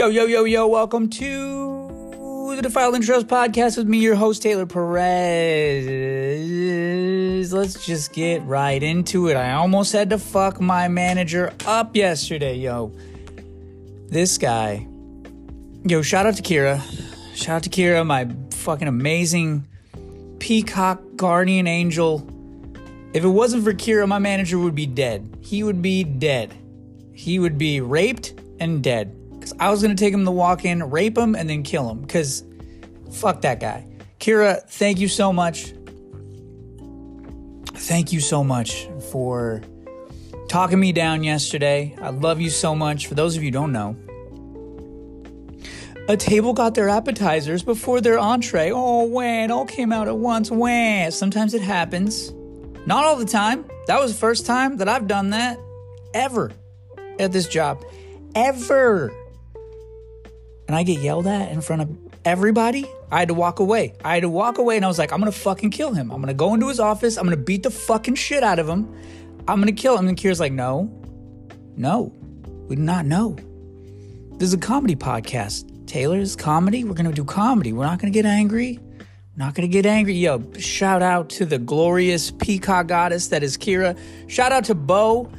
Yo, yo, yo, yo, welcome to the Defiled Intros podcast with me, your host, Taylor Perez. Let's just get right into it. I almost had to fuck my manager up yesterday, yo. This guy. Yo, shout out to Kira. Shout out to Kira, my fucking amazing peacock guardian angel. If it wasn't for Kira, my manager would be dead. He would be dead. He would be raped and dead. Because I was going to take him to walk in, rape him, and then kill him. Because fuck that guy. Kira, thank you so much. Thank you so much for talking me down yesterday. I love you so much. For those of you don't know, a table got their appetizers before their entree. Oh, wah, it all came out at once. Wah. Sometimes it happens. Not all the time. That was the first time that I've done that ever at this job. Ever. And I get yelled at in front of everybody. I had to walk away. I had to walk away and I was like, I'm gonna fucking kill him. I'm gonna go into his office. I'm gonna beat the fucking shit out of him. I'm gonna kill him. And Kira's like, no, no, we do not know. This is a comedy podcast. Taylor's comedy. We're gonna do comedy. We're not gonna get angry. Not gonna get angry. Yo, shout out to the glorious peacock goddess that is Kira. Shout out to Bo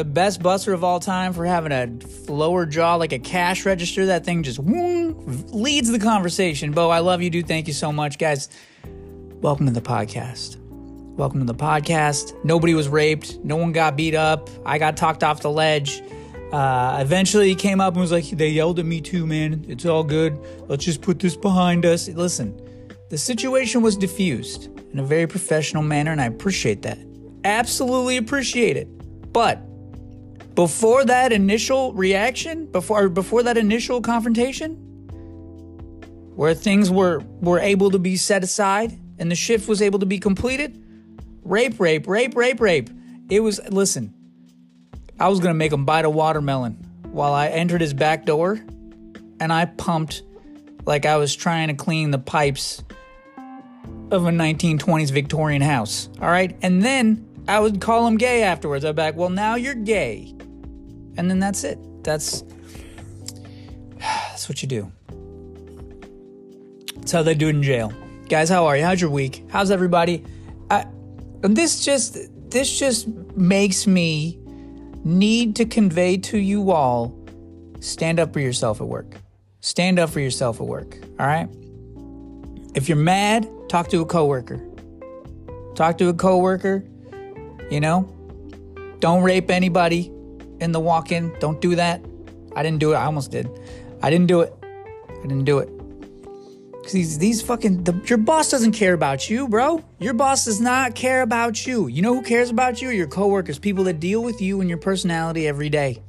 the best buster of all time for having a lower jaw like a cash register. That thing just whoom, leads the conversation. Bo, I love you, dude. Thank you so much, guys. Welcome to the podcast. Welcome to the podcast. Nobody was raped. No one got beat up. I got talked off the ledge. Uh, eventually, he came up and was like, "They yelled at me too, man. It's all good. Let's just put this behind us." Listen, the situation was diffused in a very professional manner, and I appreciate that. Absolutely appreciate it. But before that initial reaction, before before that initial confrontation, where things were were able to be set aside and the shift was able to be completed, rape, rape, rape, rape, rape. It was listen. I was gonna make him bite a watermelon while I entered his back door, and I pumped like I was trying to clean the pipes of a 1920s Victorian house. All right, and then I would call him gay afterwards. I'd be like, "Well, now you're gay." and then that's it. That's that's what you do. That's how they do it in jail. Guys, how are you? How's your week? How's everybody? I, this just this just makes me need to convey to you all stand up for yourself at work. Stand up for yourself at work, all right? If you're mad, talk to a coworker. Talk to a coworker, you know? Don't rape anybody in the walk in. Don't do that. I didn't do it. I almost did. I didn't do it. I didn't do it. Cause these these fucking the, your boss doesn't care about you, bro. Your boss does not care about you. You know who cares about you? Your coworkers, people that deal with you and your personality every day.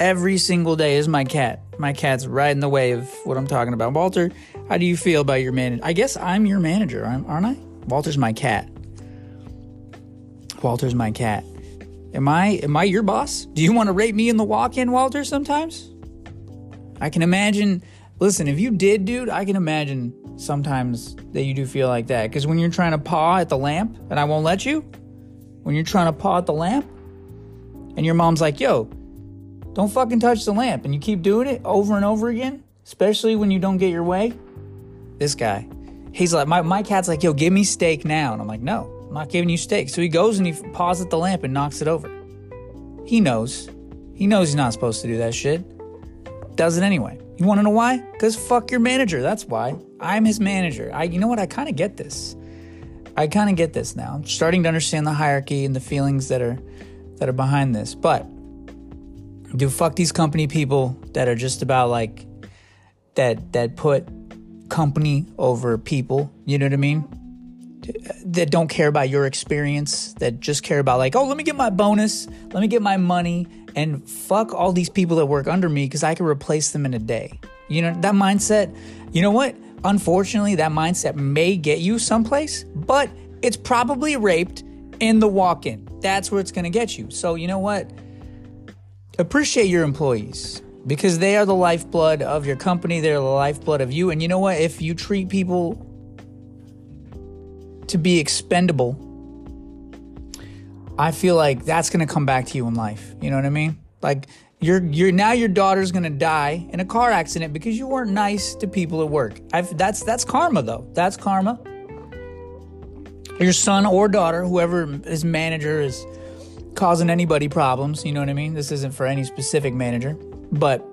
Every single day is my cat. My cat's right in the way of what I'm talking about. Walter, how do you feel about your manager? I guess I'm your manager, aren't I? Walter's my cat. Walter's my cat. Am I am I your boss? Do you want to rate me in the walk-in, Walter, sometimes? I can imagine listen, if you did, dude, I can imagine sometimes that you do feel like that. Because when you're trying to paw at the lamp and I won't let you, when you're trying to paw at the lamp, and your mom's like, yo, don't fucking touch the lamp, and you keep doing it over and over again, especially when you don't get your way. This guy, he's like, my, my cat's like, yo, give me steak now. And I'm like, no, I'm not giving you steak. So he goes and he paws at the lamp and knocks it over. He knows. He knows he's not supposed to do that shit. Does it anyway. You want to know why? Because fuck your manager. That's why. I'm his manager. I, you know what? I kind of get this. I kind of get this now. I'm starting to understand the hierarchy and the feelings that are that are behind this. But do fuck these company people that are just about like that that put company over people. You know what I mean? That don't care about your experience, that just care about like, oh, let me get my bonus, let me get my money, and fuck all these people that work under me because I can replace them in a day. You know, that mindset, you know what? Unfortunately, that mindset may get you someplace, but it's probably raped in the walk in. That's where it's to get you. So, you know what? Appreciate your employees because they are the lifeblood of your company. They're the lifeblood of you. And you know what? If you treat people to be expendable, I feel like that's going to come back to you in life. You know what I mean? Like You're you're now your daughter's gonna die in a car accident because you weren't nice to people at work. I've, that's that's karma though. That's karma. Your son or daughter, whoever is manager is causing anybody problems. You know what I mean? This isn't for any specific manager, but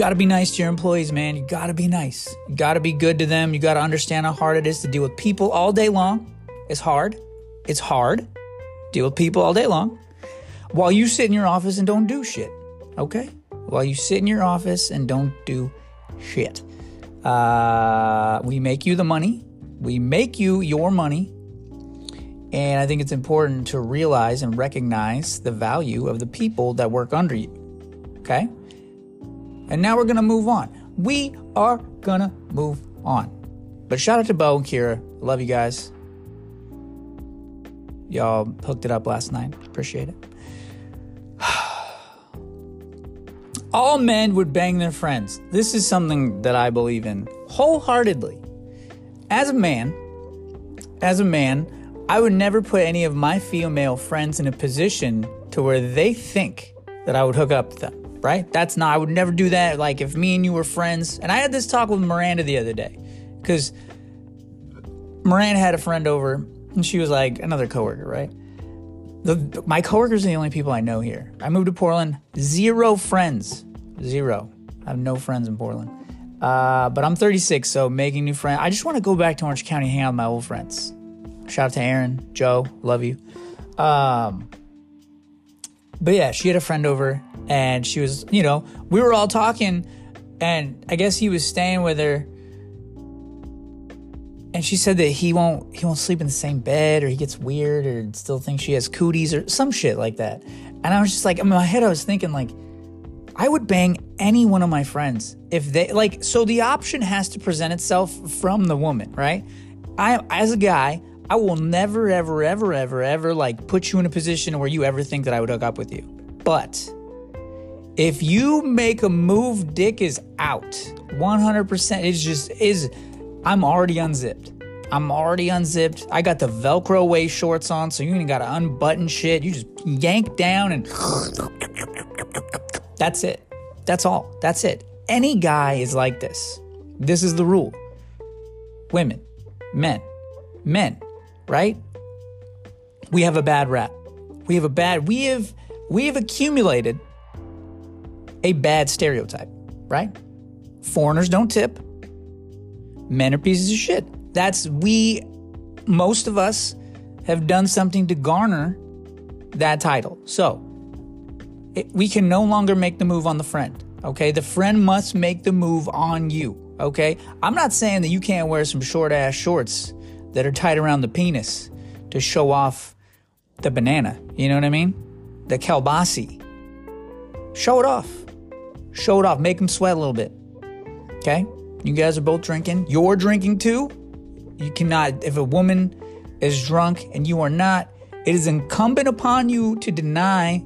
got to be nice to your employees, man. You got to be nice. You got to be good to them. You got to understand how hard it is to deal with people all day long. It's hard. It's hard. Deal with people all day long while you sit in your office and don't do shit. Okay? While you sit in your office and don't do shit. Uh, we make you the money. We make you your money. And I think it's important to realize and recognize the value of the people that work under you. Okay? And now we're going to move on. We are going to move on. But shout out to Bo and Kira. Love you guys. Y'all hooked it up last night. Appreciate it. All men would bang their friends. This is something that I believe in wholeheartedly. As a man, as a man, I would never put any of my female friends in a position to where they think that I would hook up with them, right? That's not, I would never do that. Like if me and you were friends, and I had this talk with Miranda the other day, because Miranda had a friend over, and she was like, another coworker, right? The, my coworkers are the only people I know here. I moved to Portland, zero friends, zero. I have no friends in Portland. Uh, but I'm 36, so making new friends. I just want to go back to Orange County, hang out with my old friends. Shout out to Aaron, Joe, love you. Um, but yeah, she had a friend over, and she was, you know, we were all talking, and I guess he was staying with her and she said that he won't he won't sleep in the same bed or he gets weird or still thinks she has cooties or some shit like that. And I was just like in my head I was thinking like I would bang any one of my friends if they like so the option has to present itself from the woman, right? I as a guy, I will never ever ever ever ever like put you in a position where you ever think that I would hook up with you. But if you make a move, dick is out. 100% it's just is I'm already unzipped. I'm already unzipped. I got the Velcro waist shorts on, so you ain't gotta unbutton shit. You just yank down and that's it. That's all. That's it. Any guy is like this. This is the rule. Women, men, men, right? We have a bad rap. We have a bad, we have, we have accumulated a bad stereotype, right? Foreigners don't tip men are pieces of shit. That's we, most of us have done something to garner that title. So it, we can no longer make the move on the friend. Okay. The friend must make the move on you. Okay. I'm not saying that you can't wear some short ass shorts that are tied around the penis to show off the banana. You know what I mean? The kelbasi. Show it off. Show it off. Make them sweat a little bit. Okay. You guys are both drinking. You're drinking too. You cannot, if a woman is drunk and you are not, it is incumbent upon you to deny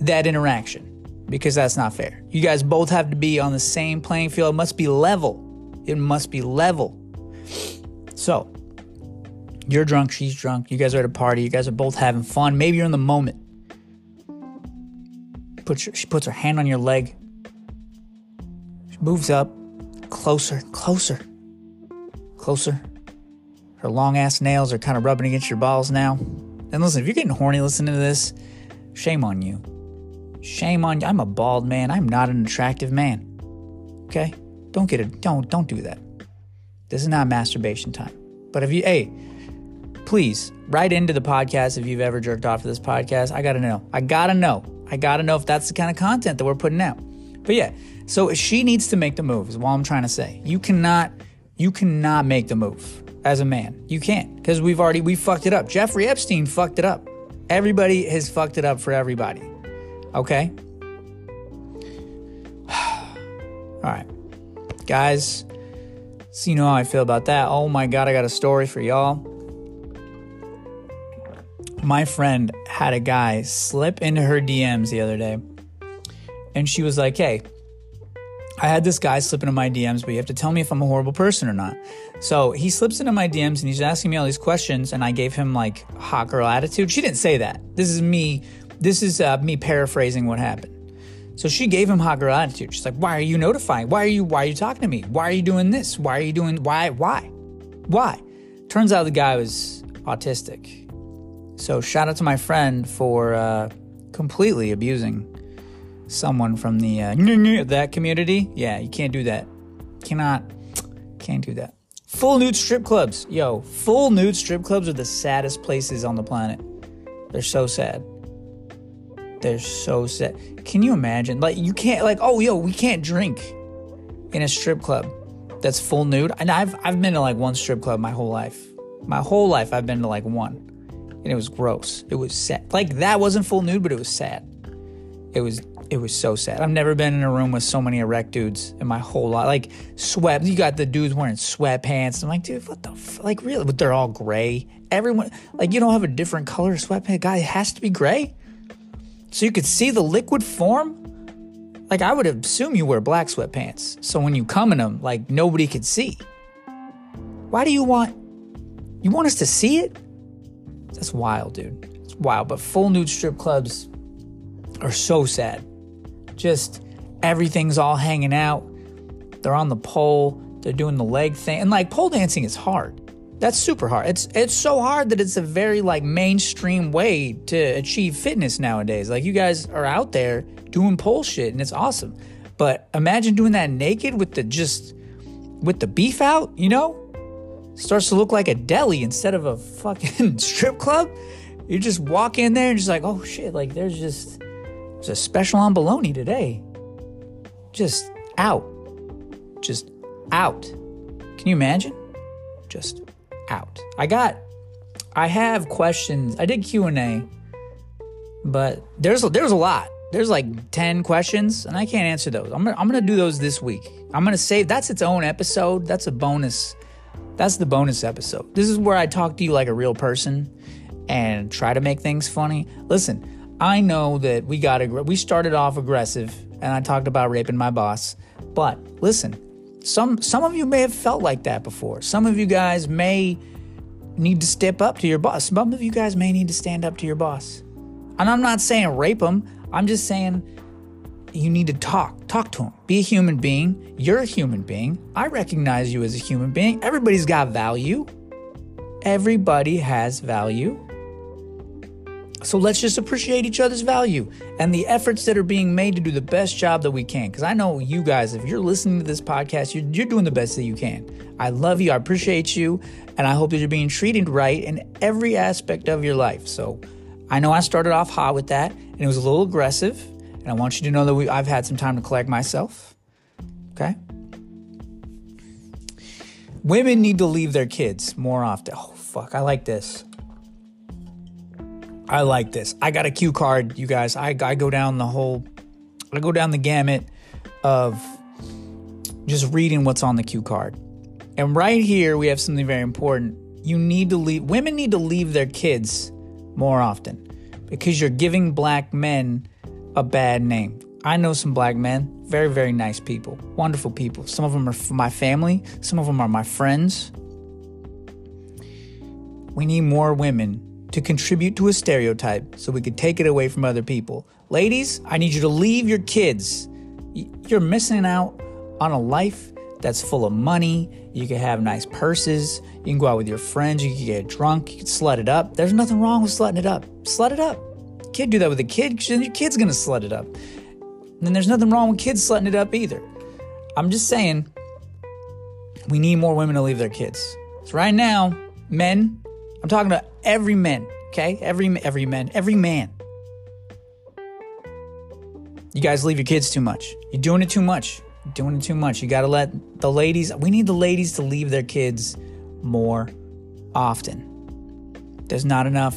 that interaction because that's not fair. You guys both have to be on the same playing field. It must be level. It must be level. So, you're drunk, she's drunk, you guys are at a party, you guys are both having fun. Maybe you're in the moment. Your, she puts her hand on your leg she moves up closer, closer, closer. Her long ass nails are kind of rubbing against your balls now. And listen, if you're getting horny listening to this, shame on you. Shame on you. I'm a bald man. I'm not an attractive man. Okay? Don't get it. Don't don't do that. This is not masturbation time. But if you hey, please write into the podcast if you've ever jerked off to this podcast. I gotta know. I gotta know. I gotta know if that's the kind of content that we're putting out. But yeah, so she needs to make the move, is what I'm trying to say. You cannot, you cannot make the move as a man. You can't, because we've already we fucked it up. Jeffrey Epstein fucked it up. Everybody has fucked it up for everybody. Okay? All right. Guys, so you know how I feel about that. Oh my god, I got a story for y'all. My friend had a guy slip into her DMs the other day. And she was like, hey, I had this guy slip into my DMs, but you have to tell me if I'm a horrible person or not. So he slips into my DMs and he's asking me all these questions, and I gave him like hot girl attitude. She didn't say that. This is me this is uh, me paraphrasing what happened. So she gave him girl attitude. She's like, "Why are you notifying? Why are you? Why are you talking to me? Why are you doing this? Why are you doing? Why? Why? Why?" Turns out the guy was autistic. So shout out to my friend for uh, completely abusing someone from the uh, that community. Yeah, you can't do that. Cannot, can't do that. Full nude strip clubs, yo. Full nude strip clubs are the saddest places on the planet. They're so sad. They're so sad. Can you imagine? Like you can't like oh yo, we can't drink in a strip club that's full nude. And I've I've been to like one strip club my whole life. My whole life I've been to like one. And it was gross. It was sad. Like that wasn't full nude, but it was sad. It was it was so sad. I've never been in a room with so many erect dudes in my whole life. Like sweat, you got the dudes wearing sweatpants. I'm like, dude, what the f-? like really? But they're all gray. Everyone like you don't have a different color sweatpants. Guy has to be gray so you could see the liquid form? Like, I would assume you wear black sweatpants. So when you come in them, like, nobody could see. Why do you want. You want us to see it? That's wild, dude. It's wild. But full nude strip clubs are so sad. Just everything's all hanging out. They're on the pole. They're doing the leg thing. And like pole dancing is hard. That's super hard. It's it's so hard that it's a very like mainstream way to achieve fitness nowadays. Like you guys are out there doing pole shit and it's awesome. But imagine doing that naked with the just with the beef out, you know? Starts to look like a deli instead of a fucking strip club. You just walk in there and just like, oh shit, like there's just there's a special on bologna today. Just out. Just out. Can you imagine? Just out. I got I have questions. I did Q&A, but there's there's a lot. There's like 10 questions and I can't answer those. I'm gonna, I'm going to do those this week. I'm going to save that's its own episode. That's a bonus. That's the bonus episode. This is where I talk to you like a real person and try to make things funny. Listen, I know that we got we started off aggressive and I talked about raping my boss. But listen, some some of you may have felt like that before. Some of you guys may need to step up to your boss. Some of you guys may need to stand up to your boss. And I'm not saying rape them. I'm just saying you need to talk. Talk to him. Be a human being. You're a human being. I recognize you as a human being. Everybody's got value. Everybody has value. So let's just appreciate each other's value and the efforts that are being made to do the best job that we can. Because I know you guys, if you're listening to this podcast, you're, you're doing the best that you can. I love you. I appreciate you. And I hope that you're being treated right in every aspect of your life. So I know I started off hot with that and it was a little aggressive. And I want you to know that we, I've had some time to collect myself. Okay? Women need to leave their kids more often. Oh, fuck. I like this. I like this. I got a cue card, you guys. I, I go down the whole, I go down the gamut of just reading what's on the cue card. And right here, we have something very important. You need to leave, women need to leave their kids more often because you're giving black men a bad name. I know some black men, very, very nice people, wonderful people. Some of them are my family, some of them are my friends. We need more women to contribute to a stereotype so we could take it away from other people. Ladies, I need you to leave your kids. You're missing out on a life that's full of money. You can have nice purses. You can go out with your friends. You can get drunk. You can slut it up. There's nothing wrong with slutting it up. Slut it up. You can't do that with a kid because your kid's going to slut it up. And then there's nothing wrong with kids slutting it up either. I'm just saying, we need more women to leave their kids. So right now, men, I'm talking to every man, okay? Every every man, every man. You guys leave your kids too much. You're doing it too much. You're doing it too much. You got to let the ladies, we need the ladies to leave their kids more often. There's not enough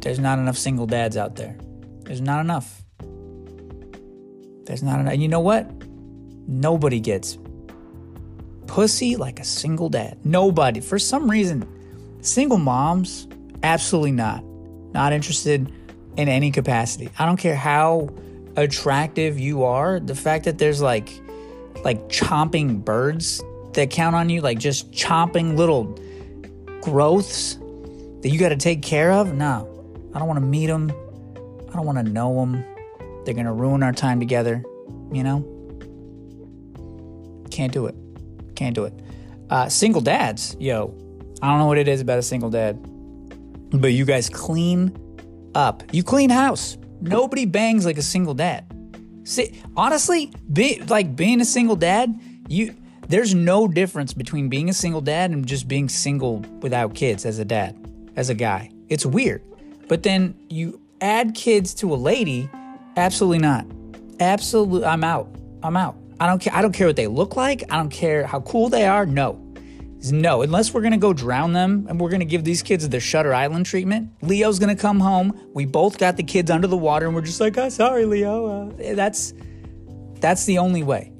there's not enough single dads out there. There's not enough. There's not enough. And you know what? Nobody gets pussy like a single dad. Nobody. For some reason, Single moms, absolutely not. Not interested in any capacity. I don't care how attractive you are. The fact that there's like like chomping birds that count on you, like just chomping little growths that you got to take care of. No, I don't want to meet them. I don't want to know them. They're going to ruin our time together, you know? Can't do it. Can't do it. Uh, single dads, yo, I don't know what it is about a single dad, but you guys clean up. You clean house. Nobody bangs like a single dad. See, honestly, be, like being a single dad, you there's no difference between being a single dad and just being single without kids as a dad, as a guy. It's weird. But then you add kids to a lady, absolutely not. Absolutely, I'm out. I'm out. I don't care. I don't care what they look like. I don't care how cool they are. No, no. Unless we're gonna go drown them and we're gonna give these kids the Shutter Island treatment. Leo's gonna come home. We both got the kids under the water, and we're just like, oh, sorry, Leo. Uh, that's that's the only way.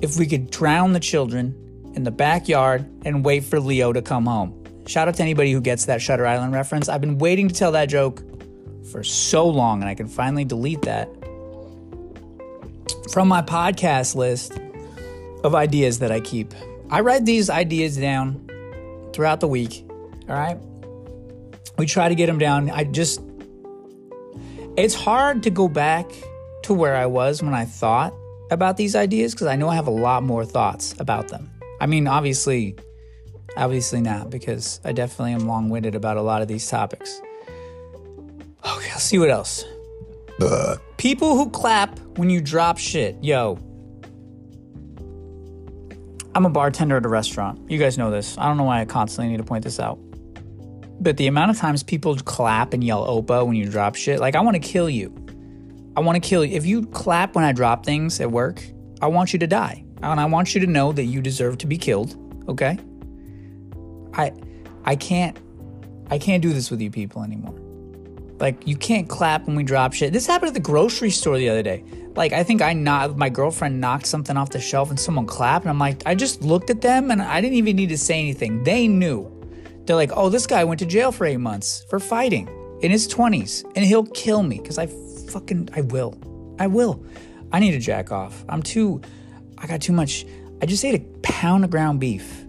If we could drown the children in the backyard and wait for Leo to come home. Shout out to anybody who gets that Shutter Island reference. I've been waiting to tell that joke for so long, and I can finally delete that from my podcast list of ideas that I keep. I write these ideas down throughout the week. All right. We try to get them down. I just, it's hard to go back to where I was when I thought about these ideas because I know I have a lot more thoughts about them. I mean, obviously, obviously not because I definitely am long winded about a lot of these topics. Okay, let's see what else. People who clap when you drop shit. Yo, I'm a bartender at a restaurant. You guys know this. I don't know why I constantly need to point this out. But the amount of times people clap and yell Opa when you drop shit, like I want to kill you. I want to kill you. If you clap when I drop things at work, I want you to die. And I want you to know that you deserve to be killed, okay? I I can't I can't do this with you people anymore. Like you can't clap when we drop shit. This happened at the grocery store the other day. Like I think I not my girlfriend knocked something off the shelf and someone clapped and I'm like I just looked at them and I didn't even need to say anything. They knew. They're like, "Oh, this guy went to jail for 8 months for fighting in his 20s and he'll kill me cuz I fucking I will. I will. I need to jack off. I'm too I got too much. I just ate a pound of ground beef.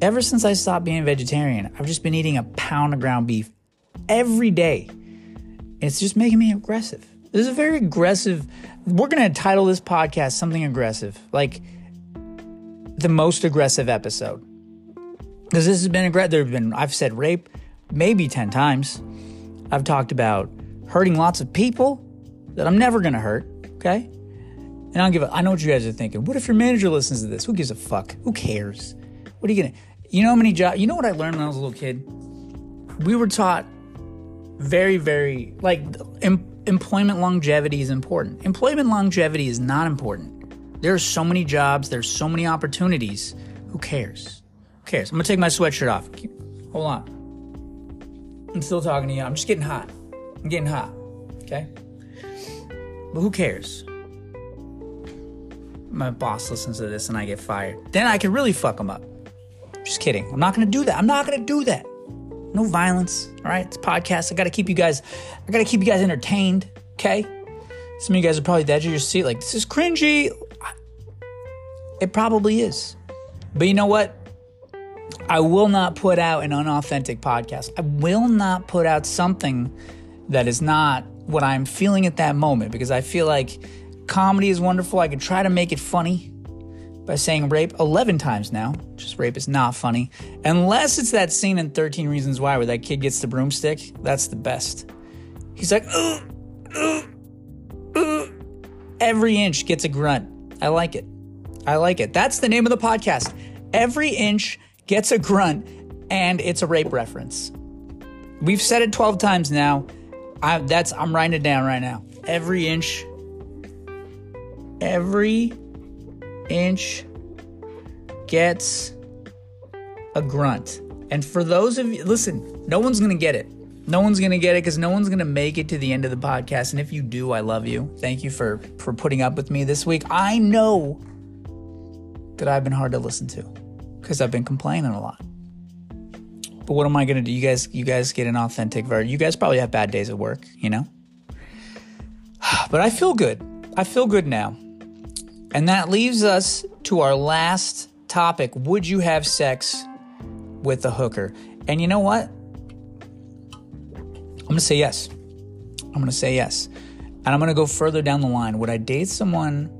Ever since I stopped being vegetarian, I've just been eating a pound of ground beef every day. It's just making me aggressive. This is a very aggressive. We're going to title this podcast something aggressive, like the most aggressive episode. Because this has been aggressive. There have been, I've said rape maybe 10 times. I've talked about hurting lots of people that I'm never going to hurt, okay? And I don't give a, I know what you guys are thinking. What if your manager listens to this? Who gives a fuck? Who cares? What are you going to, you know how many jobs, you know what I learned when I was a little kid? We were taught very, very like em- employment longevity is important. Employment longevity is not important. There are so many jobs, there's so many opportunities. Who cares? Who cares? I'm gonna take my sweatshirt off. Hold on. I'm still talking to you. I'm just getting hot. I'm getting hot. Okay? But who cares? My boss listens to this and I get fired. Then I can really fuck him up. Just kidding. I'm not gonna do that. I'm not gonna do that no violence. All right, it's podcast. I got to keep you guys. I got to keep you guys entertained. Okay. Some of you guys are probably the edge of your seat, like this is cringy. It probably is, but you know what? I will not put out an unauthentic podcast. I will not put out something that is not what I'm feeling at that moment because I feel like comedy is wonderful. I can try to make it funny by saying rape 11 times now. Just rape is not funny. Unless it's that scene in 13 Reasons Why where that kid gets the broomstick. That's the best. He's like, every inch gets a grunt. I like it. I like it. That's the name of the podcast. Every inch gets a grunt, and it's a rape reference. We've said it 12 times now. I, that's I'm writing it down right now. Every inch, every inch gets a grunt. And for those of you, listen, no one's going to get it. No one's going to get it because no one's going to make it to the end of the podcast. And if you do, I love you. Thank you for, for putting up with me this week. I know that I've been hard to listen to because I've been complaining a lot. But what am I going to do? You guys, you guys get an authentic version. You guys probably have bad days at work, you know? But I feel good. I feel good now. And that leaves us to our last topic Would you have sex with a hooker? And you know what? I'm going to say yes. I'm going to say yes. And I'm going to go further down the line. Would I date someone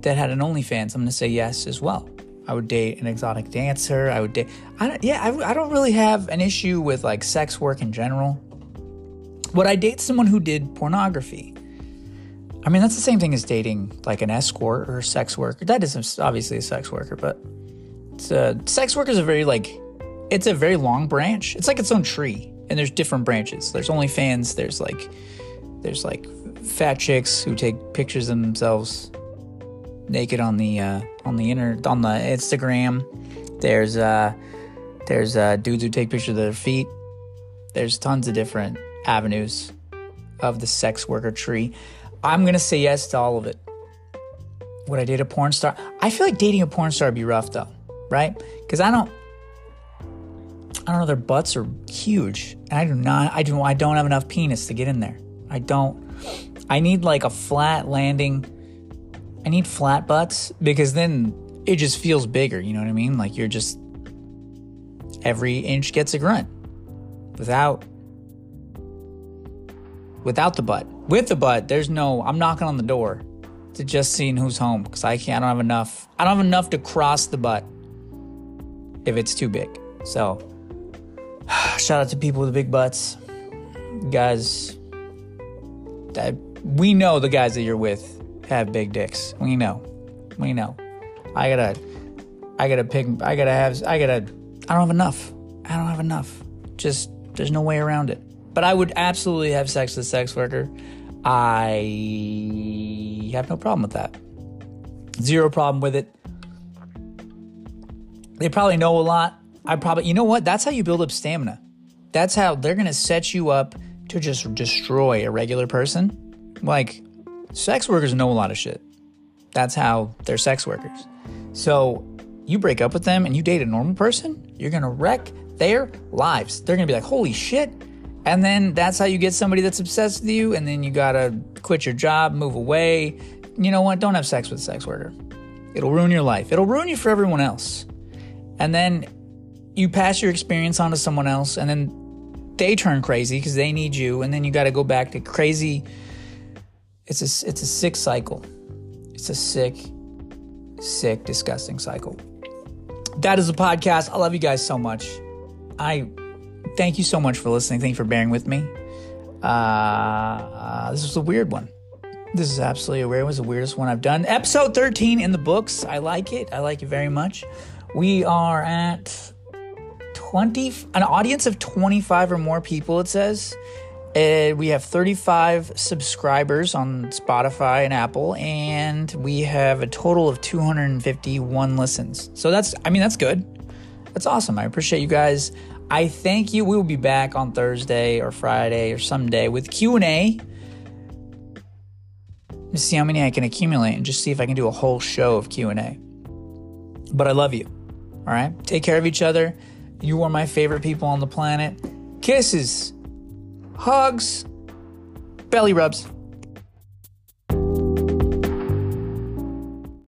that had an OnlyFans? I'm going to say yes as well. I would date an exotic dancer. I would date. I don't, yeah, I, I don't really have an issue with like sex work in general. Would I date someone who did pornography? I mean, that's the same thing as dating like an escort or sex worker. That is obviously a sex worker, but it's a, sex worker is a very like, it's a very long branch. It's like its own tree, and there's different branches. There's OnlyFans. There's like, there's like fat chicks who take pictures of themselves naked on the uh, on the inner on the Instagram. There's uh, there's uh, dudes who take pictures of their feet. There's tons of different avenues of the sex worker tree. I'm gonna say yes to all of it. Would I date a porn star? I feel like dating a porn star would be rough though, right? Because I don't, I don't know. Their butts are huge, and I do not. I do. I don't have enough penis to get in there. I don't. I need like a flat landing. I need flat butts because then it just feels bigger. You know what I mean? Like you're just every inch gets a grunt without without the butt. With the butt, there's no. I'm knocking on the door to just seeing who's home because I can't. I don't have enough. I don't have enough to cross the butt if it's too big. So shout out to people with big butts, guys. That we know the guys that you're with have big dicks. We know. We know. I gotta. I gotta pick. I gotta have. I gotta. I don't have enough. I don't have enough. Just there's no way around it. But I would absolutely have sex with a sex worker. I have no problem with that. Zero problem with it. They probably know a lot. I probably, you know what? That's how you build up stamina. That's how they're going to set you up to just destroy a regular person. Like, sex workers know a lot of shit. That's how they're sex workers. So, you break up with them and you date a normal person, you're going to wreck their lives. They're going to be like, holy shit, and then that's how you get somebody that's obsessed with you, and then you gotta quit your job, move away. You know what? Don't have sex with a sex worker. It'll ruin your life. It'll ruin you for everyone else. And then you pass your experience on to someone else, and then they turn crazy because they need you, and then you gotta go back to crazy. It's a it's a sick cycle. It's a sick, sick, disgusting cycle. That is a podcast. I love you guys so much. I thank you so much for listening. Thank you for bearing with me. Uh, uh, this was a weird one. This is absolutely a weird. It was the weirdest one I've done. Episode 13 in the books. I like it. I like it very much. We are at 20, an audience of 25 or more people, it says. Uh, we have 35 subscribers on Spotify and Apple, and we have a total of 251 listens. So that's, I mean, that's good. That's awesome. I appreciate you guys. I thank you. We will be back on Thursday or Friday or someday with Q&A. To see how many I can accumulate and just see if I can do a whole show of Q&A. But I love you. All right? Take care of each other. You are my favorite people on the planet. Kisses. Hugs. Belly rubs.